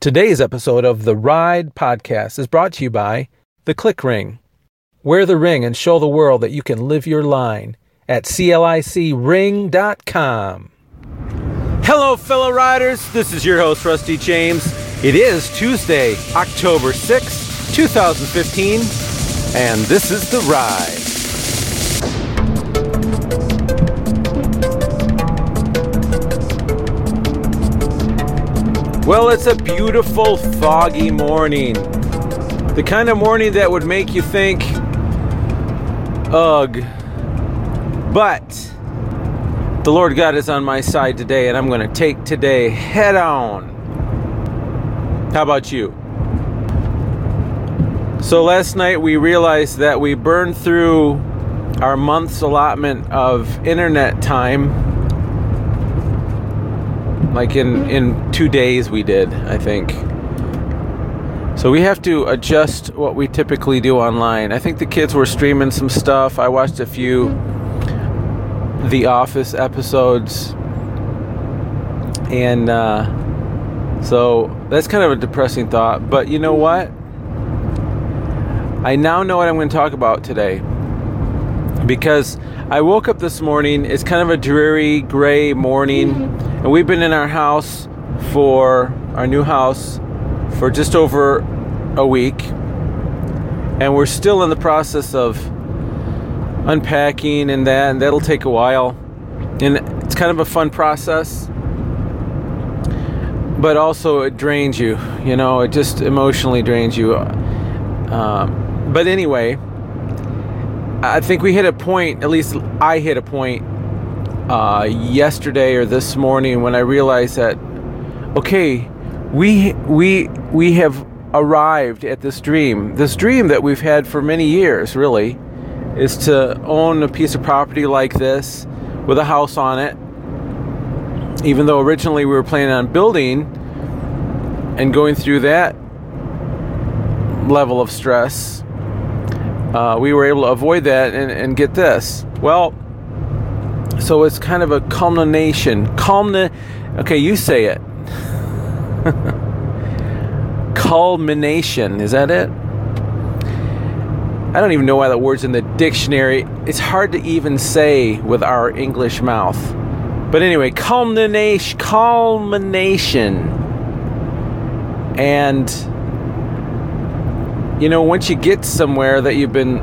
Today's episode of the Ride podcast is brought to you by The Click Ring. Wear the ring and show the world that you can live your line at CLICring.com. Hello, fellow riders. This is your host, Rusty James. It is Tuesday, October 6, 2015, and this is The Ride. Well, it's a beautiful, foggy morning. The kind of morning that would make you think, ugh. But the Lord God is on my side today, and I'm going to take today head on. How about you? So last night we realized that we burned through our month's allotment of internet time like in in two days we did i think. So we have to adjust what we typically do online. I think the kids were streaming some stuff. I watched a few the office episodes. And uh, so that's kind of a depressing thought. But you know what? I now know what i'm going to talk about today. Because i woke up this morning it's kind of a dreary gray morning and we've been in our house for our new house for just over a week. And we're still in the process of unpacking and that, and that'll take a while. And it's kind of a fun process. But also, it drains you, you know, it just emotionally drains you. Um, but anyway, I think we hit a point, at least I hit a point uh, yesterday or this morning when I realized that okay, we we we have arrived at this dream. This dream that we've had for many years, really, is to own a piece of property like this with a house on it. Even though originally we were planning on building and going through that level of stress, uh, we were able to avoid that and, and get this. Well, so it's kind of a culmination. Culmin. Okay, you say it. culmination. Is that it? I don't even know why that word's in the dictionary. It's hard to even say with our English mouth. But anyway, culmination. Culmination. And you know, once you get somewhere that you've been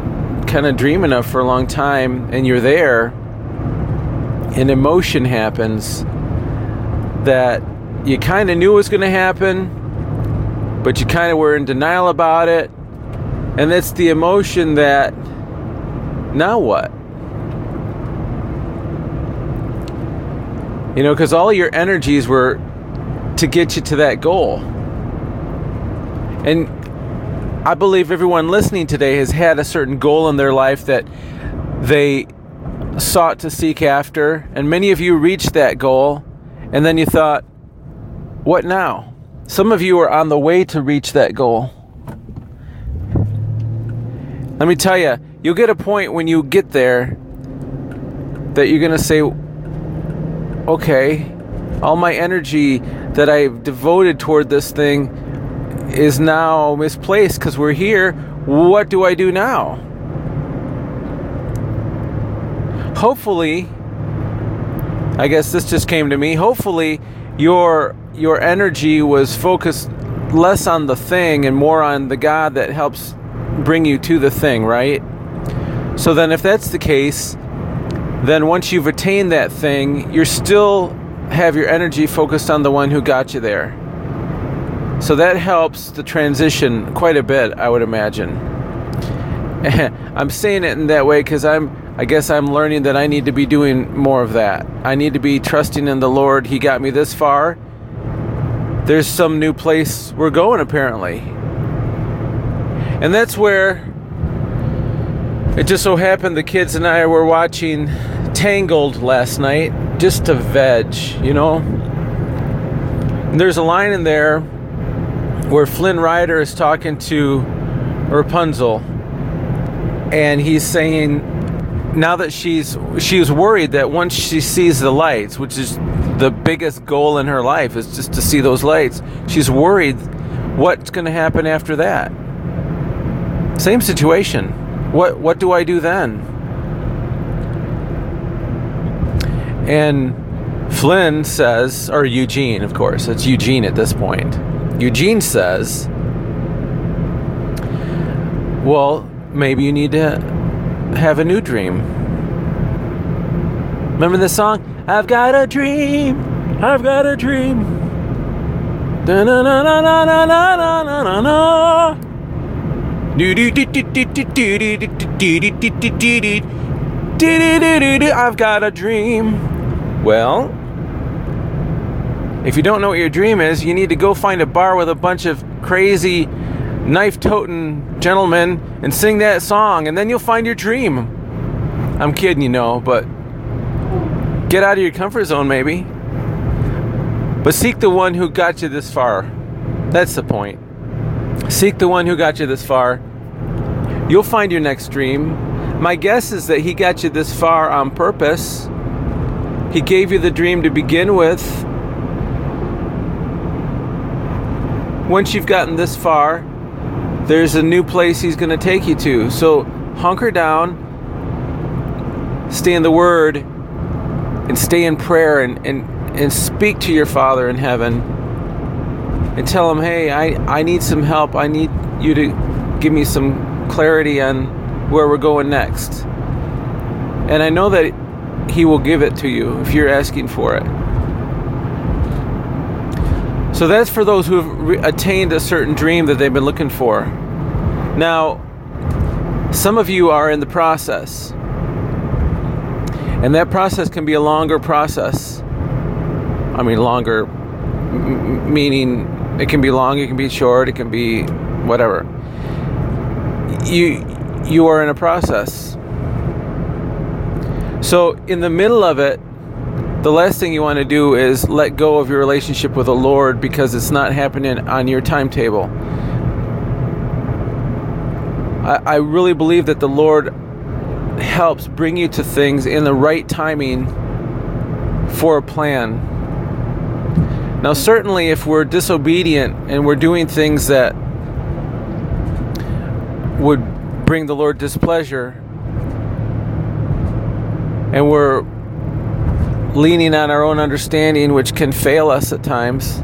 kind of dreaming of for a long time and you're there, an emotion happens that you kind of knew was going to happen, but you kind of were in denial about it. And that's the emotion that, now what? You know, because all your energies were to get you to that goal. And I believe everyone listening today has had a certain goal in their life that they sought to seek after, and many of you reached that goal, and then you thought, what now? Some of you are on the way to reach that goal. Let me tell you, you'll get a point when you get there that you're going to say, okay, all my energy that I've devoted toward this thing is now misplaced because we're here. What do I do now? Hopefully I guess this just came to me. Hopefully your your energy was focused less on the thing and more on the God that helps bring you to the thing, right? So then if that's the case, then once you've attained that thing, you're still have your energy focused on the one who got you there. So that helps the transition quite a bit, I would imagine. I'm saying it in that way because I'm I guess I'm learning that I need to be doing more of that. I need to be trusting in the Lord. He got me this far. There's some new place we're going, apparently. And that's where it just so happened the kids and I were watching Tangled last night just to veg, you know? And there's a line in there where Flynn Rider is talking to Rapunzel and he's saying now that she's she's worried that once she sees the lights, which is the biggest goal in her life is just to see those lights. She's worried what's going to happen after that. Same situation. What what do I do then? And Flynn says, or Eugene, of course, it's Eugene at this point. Eugene says, Well, maybe you need to have a new dream. Remember this song? I've got a dream. I've got a dream. I've got a dream. Well, if you don't know what your dream is, you need to go find a bar with a bunch of crazy knife toting gentlemen and sing that song, and then you'll find your dream. I'm kidding, you know, but get out of your comfort zone, maybe. But seek the one who got you this far. That's the point. Seek the one who got you this far. You'll find your next dream. My guess is that he got you this far on purpose. He gave you the dream to begin with. Once you've gotten this far, there's a new place he's going to take you to. So hunker down, stay in the Word, and stay in prayer and, and, and speak to your Father in heaven and tell him, hey, I, I need some help. I need you to give me some clarity on where we're going next. And I know that he will give it to you if you're asking for it. So that's for those who have re- attained a certain dream that they've been looking for. Now, some of you are in the process. And that process can be a longer process. I mean, longer, m- meaning it can be long, it can be short, it can be whatever. You, you are in a process. So, in the middle of it, the last thing you want to do is let go of your relationship with the Lord because it's not happening on your timetable. I, I really believe that the Lord helps bring you to things in the right timing for a plan. Now, certainly, if we're disobedient and we're doing things that would bring the Lord displeasure, and we're leaning on our own understanding, which can fail us at times,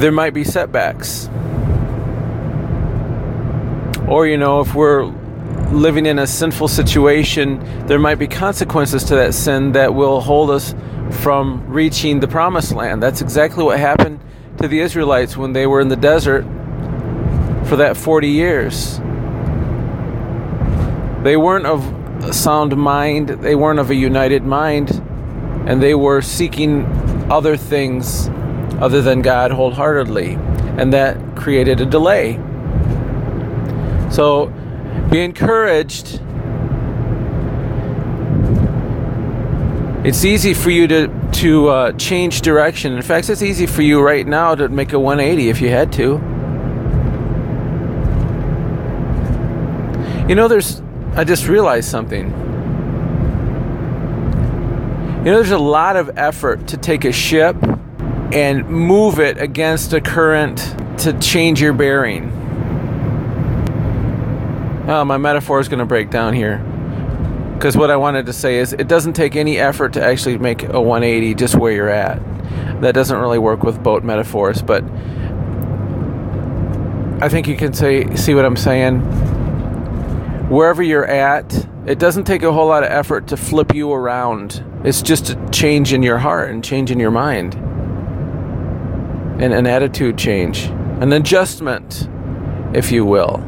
there might be setbacks. Or, you know, if we're living in a sinful situation, there might be consequences to that sin that will hold us from reaching the promised land. That's exactly what happened to the Israelites when they were in the desert for that 40 years. They weren't of sound mind, they weren't of a united mind, and they were seeking other things other than God wholeheartedly, and that created a delay. So be encouraged. It's easy for you to to uh, change direction. In fact, it's easy for you right now to make a 180 if you had to. You know, there's. I just realized something. You know, there's a lot of effort to take a ship and move it against a current to change your bearing. Oh, my metaphor is going to break down here. Because what I wanted to say is, it doesn't take any effort to actually make a 180 just where you're at. That doesn't really work with boat metaphors, but I think you can say, see what I'm saying. Wherever you're at, it doesn't take a whole lot of effort to flip you around. It's just a change in your heart and change in your mind, and an attitude change, an adjustment, if you will.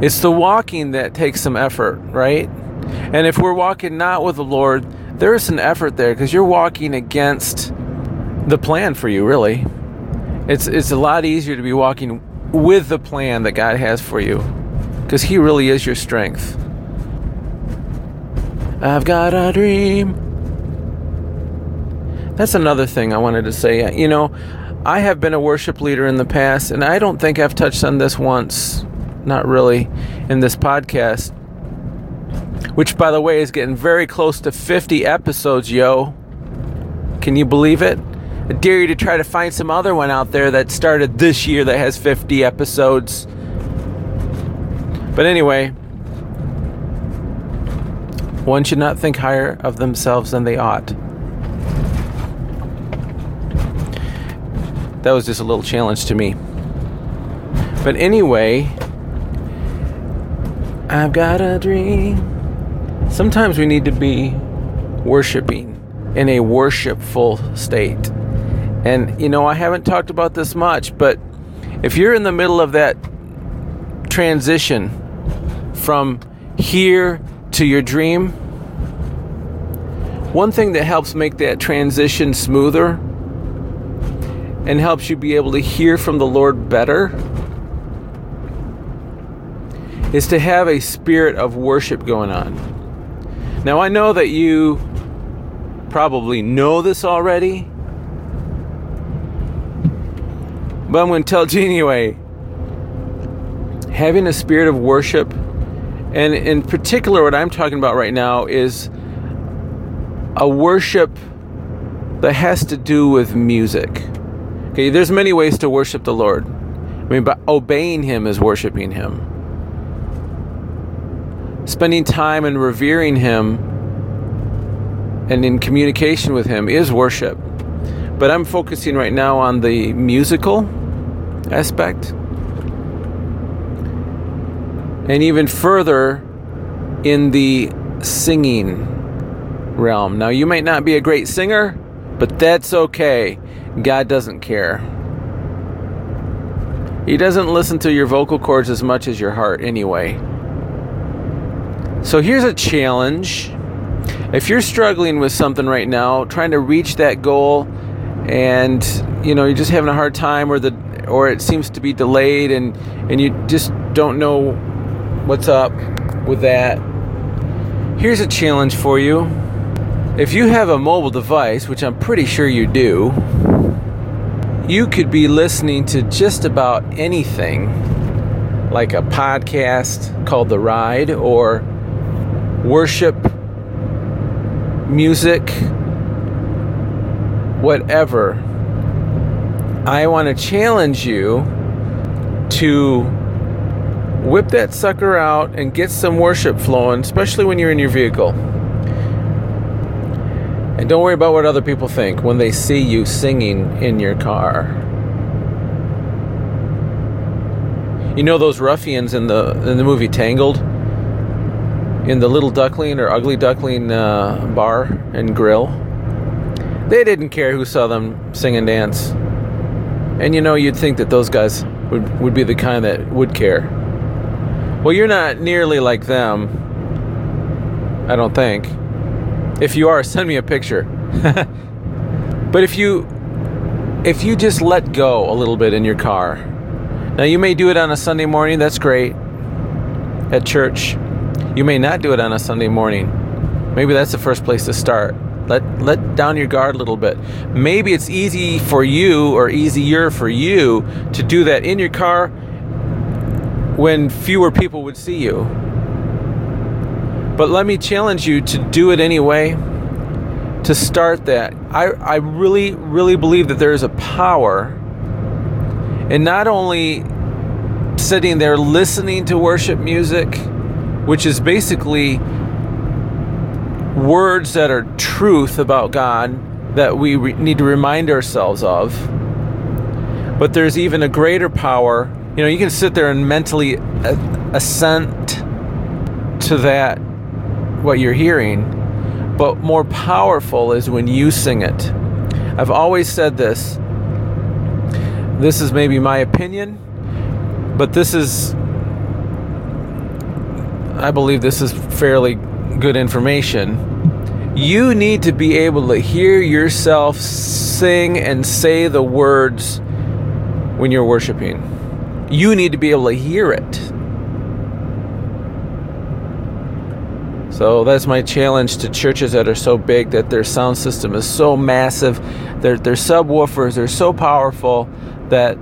It's the walking that takes some effort, right? And if we're walking not with the Lord, there is an effort there because you're walking against the plan for you, really. It's it's a lot easier to be walking with the plan that God has for you because he really is your strength. I've got a dream. That's another thing I wanted to say. You know, I have been a worship leader in the past, and I don't think I've touched on this once not really in this podcast. which, by the way, is getting very close to 50 episodes, yo. Can you believe it? I dare you to try to find some other one out there that started this year that has 50 episodes. But anyway, one should not think higher of themselves than they ought. That was just a little challenge to me. But anyway, I've got a dream. Sometimes we need to be worshiping in a worshipful state. And, you know, I haven't talked about this much, but if you're in the middle of that transition from here to your dream, one thing that helps make that transition smoother and helps you be able to hear from the Lord better is to have a spirit of worship going on. Now, I know that you probably know this already But I'm going to tell you anyway having a spirit of worship, and in particular, what I'm talking about right now is a worship that has to do with music. Okay, there's many ways to worship the Lord. I mean, but obeying Him is worshiping Him. Spending time and revering Him and in communication with Him is worship. But I'm focusing right now on the musical aspect. And even further in the singing realm. Now, you might not be a great singer, but that's okay. God doesn't care. He doesn't listen to your vocal cords as much as your heart, anyway. So here's a challenge. If you're struggling with something right now, trying to reach that goal, and you know you're just having a hard time, or the or it seems to be delayed and and you just don't know what's up with that? Here's a challenge for you. If you have a mobile device which i'm pretty sure you do you could be listening to just about anything like a podcast called the ride or worship music whatever. I want to challenge you to whip that sucker out and get some worship flowing, especially when you're in your vehicle. And don't worry about what other people think when they see you singing in your car. You know those ruffians in the in the movie Tangled, in the Little Duckling or Ugly Duckling uh, bar and grill. They didn't care who saw them sing and dance. And you know, you'd think that those guys would, would be the kind that would care. Well, you're not nearly like them. I don't think. If you are, send me a picture. but if you if you just let go a little bit in your car. Now you may do it on a Sunday morning, that's great. At church. You may not do it on a Sunday morning. Maybe that's the first place to start. Let let down your guard a little bit. Maybe it's easy for you or easier for you to do that in your car when fewer people would see you. But let me challenge you to do it anyway. To start that, I, I really, really believe that there is a power in not only sitting there listening to worship music, which is basically words that are truth about God that we re- need to remind ourselves of. But there's even a greater power. You know, you can sit there and mentally assent to that, what you're hearing. But more powerful is when you sing it. I've always said this. This is maybe my opinion, but this is, I believe this is fairly good information, you need to be able to hear yourself sing and say the words when you're worshiping. You need to be able to hear it. So that's my challenge to churches that are so big that their sound system is so massive, their their subwoofers are so powerful that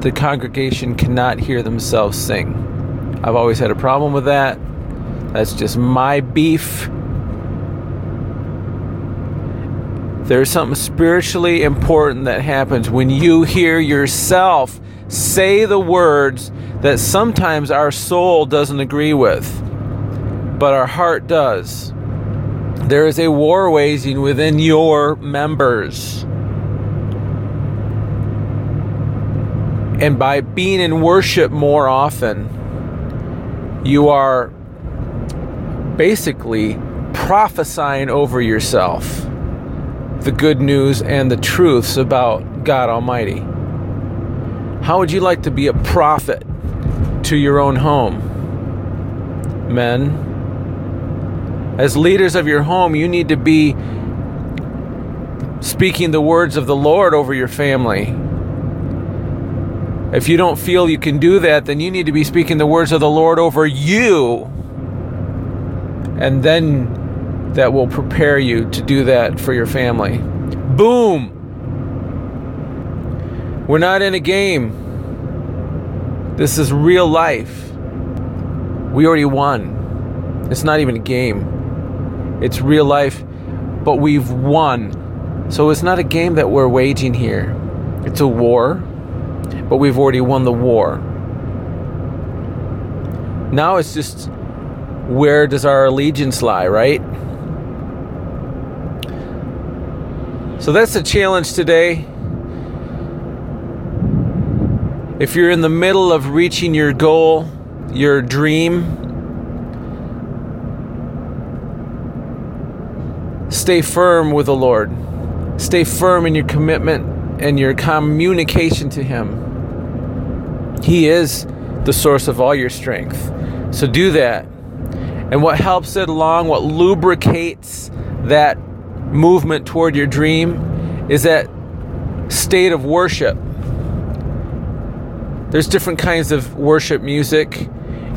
the congregation cannot hear themselves sing. I've always had a problem with that That's just my beef. There's something spiritually important that happens when you hear yourself say the words that sometimes our soul doesn't agree with, but our heart does. There is a war waging within your members. And by being in worship more often, you are basically prophesying over yourself the good news and the truths about God Almighty. How would you like to be a prophet to your own home? Men, as leaders of your home, you need to be speaking the words of the Lord over your family. If you don't feel you can do that, then you need to be speaking the words of the Lord over you. And then that will prepare you to do that for your family. Boom! We're not in a game. This is real life. We already won. It's not even a game, it's real life, but we've won. So it's not a game that we're waging here, it's a war, but we've already won the war. Now it's just where does our allegiance lie, right? So that's the challenge today. If you're in the middle of reaching your goal, your dream, stay firm with the Lord. Stay firm in your commitment and your communication to Him. He is the source of all your strength. So do that. And what helps it along, what lubricates that movement toward your dream is that state of worship. There's different kinds of worship music.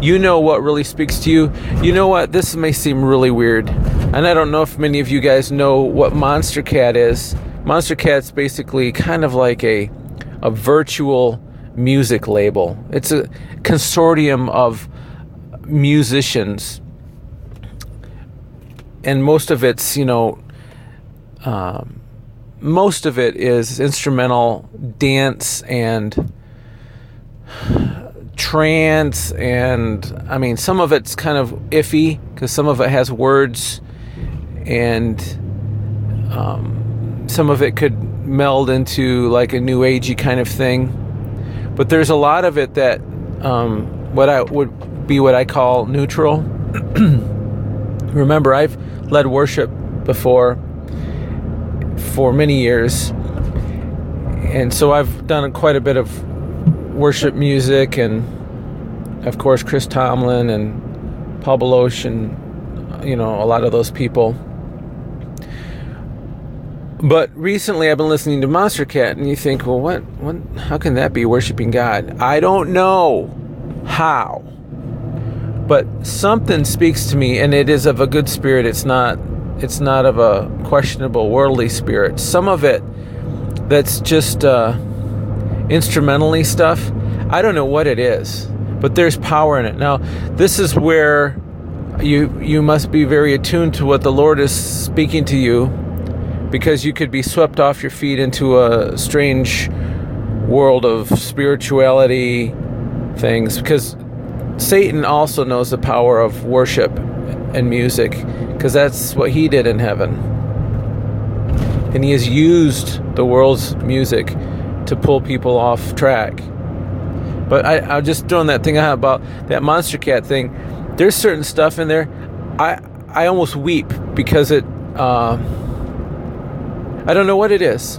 You know what really speaks to you. You know what? This may seem really weird. And I don't know if many of you guys know what Monstercat is. Monstercat's basically kind of like a a virtual music label. It's a consortium of musicians. And most of it's, you know, um, most of it is instrumental dance and trance and i mean some of it's kind of iffy because some of it has words and um, some of it could meld into like a new agey kind of thing. But there's a lot of it that um, what i would be what i call neutral. Remember i've led worship before for many years. And so I've done quite a bit of worship music and of course Chris Tomlin and Paul Baloche and you know a lot of those people. But recently I've been listening to Monstercat and you think, well what what how can that be worshiping God? I don't know how. But something speaks to me and it is of a good spirit. It's not it's not of a questionable worldly spirit. Some of it that's just uh, instrumentally stuff, I don't know what it is, but there's power in it. Now, this is where you you must be very attuned to what the Lord is speaking to you because you could be swept off your feet into a strange world of spirituality things because Satan also knows the power of worship and music because that's what he did in heaven. And he has used the world's music to pull people off track. But I, I'm just throwing that thing out about that Monstercat thing. There's certain stuff in there. I I almost weep because it. Uh, I don't know what it is.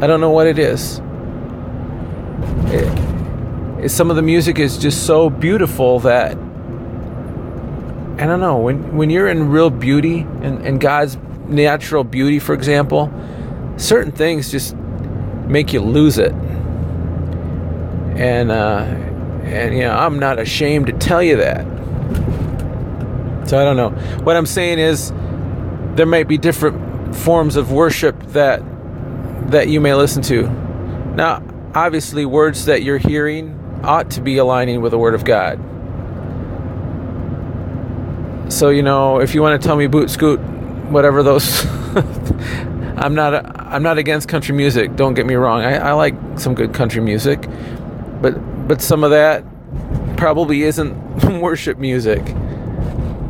I don't know what it is. It, it, some of the music is just so beautiful that I don't know when when you're in real beauty and, and God's natural beauty, for example, certain things just make you lose it. And uh, and you know I'm not ashamed to tell you that. So I don't know. What I'm saying is there might be different forms of worship that that you may listen to. Now, obviously, words that you're hearing ought to be aligning with the Word of God. So you know, if you want to tell me boot scoot, whatever those, I'm not I'm not against country music. Don't get me wrong. I, I like some good country music, but but some of that probably isn't worship music.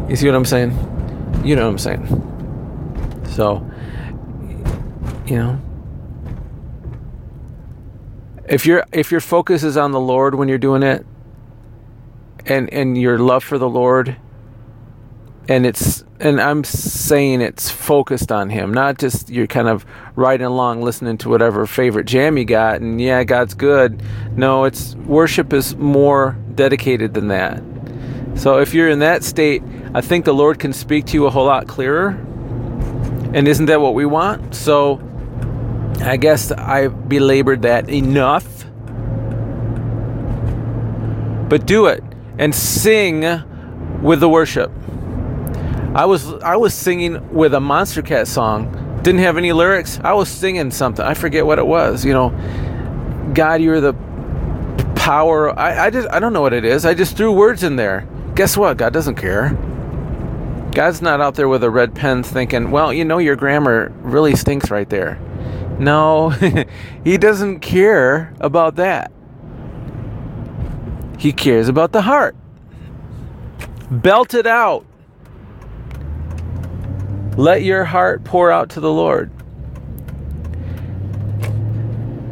You see what I'm saying? You know what I'm saying. So, you know, if your if your focus is on the Lord when you're doing it, and and your love for the Lord, and it's and I'm saying it's focused on Him, not just you're kind of riding along listening to whatever favorite jam you got, and yeah, God's good. No, it's worship is more dedicated than that. So if you're in that state, I think the Lord can speak to you a whole lot clearer. And isn't that what we want? So I guess I belabored that enough. But do it and sing with the worship. I was I was singing with a Monstercat song. Didn't have any lyrics. I was singing something. I forget what it was. You know, God, you're the power. I, I just I don't know what it is. I just threw words in there. Guess what? God doesn't care. God's not out there with a red pen thinking, well, you know, your grammar really stinks right there. No, he doesn't care about that. He cares about the heart. Belt it out. Let your heart pour out to the Lord.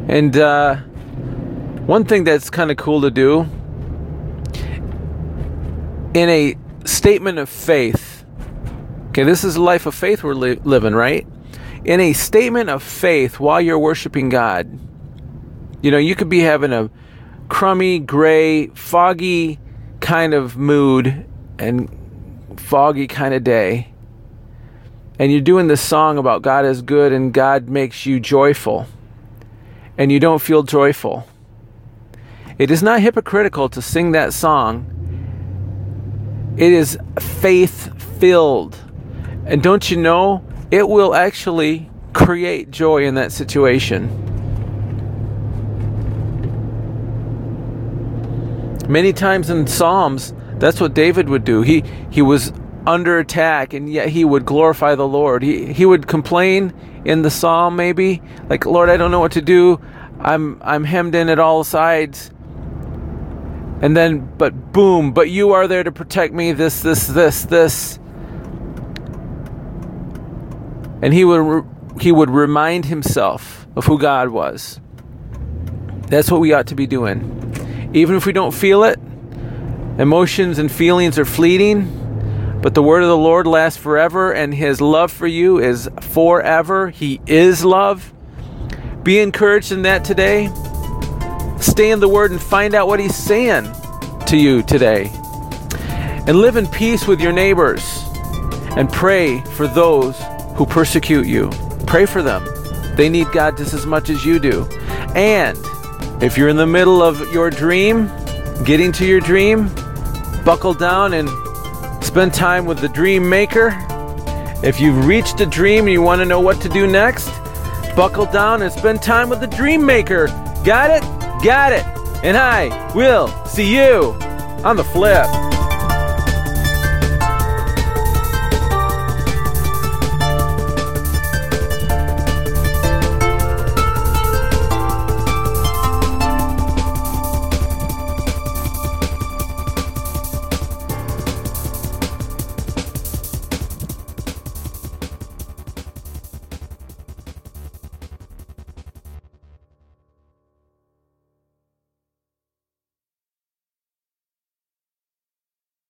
And uh, one thing that's kind of cool to do in a statement of faith, okay, this is a life of faith we're li- living, right? In a statement of faith while you're worshiping God, you know, you could be having a crummy, gray, foggy kind of mood and foggy kind of day. And you're doing this song about God is good and God makes you joyful. And you don't feel joyful. It is not hypocritical to sing that song. It is faith filled. And don't you know, it will actually create joy in that situation. Many times in Psalms, that's what David would do. He he was under attack and yet he would glorify the Lord. He he would complain in the psalm maybe like Lord, I don't know what to do. I'm I'm hemmed in at all sides. And then but boom, but you are there to protect me this this this this. And he would he would remind himself of who God was. That's what we ought to be doing. Even if we don't feel it, emotions and feelings are fleeting, but the word of the Lord lasts forever, and his love for you is forever. He is love. Be encouraged in that today. Stay in the word and find out what he's saying to you today. And live in peace with your neighbors and pray for those who persecute you. Pray for them. They need God just as much as you do. And if you're in the middle of your dream, getting to your dream, buckle down and spend time with the dream maker. If you've reached a dream and you want to know what to do next, buckle down and spend time with the dream maker. Got it? Got it. And I will see you on the flip.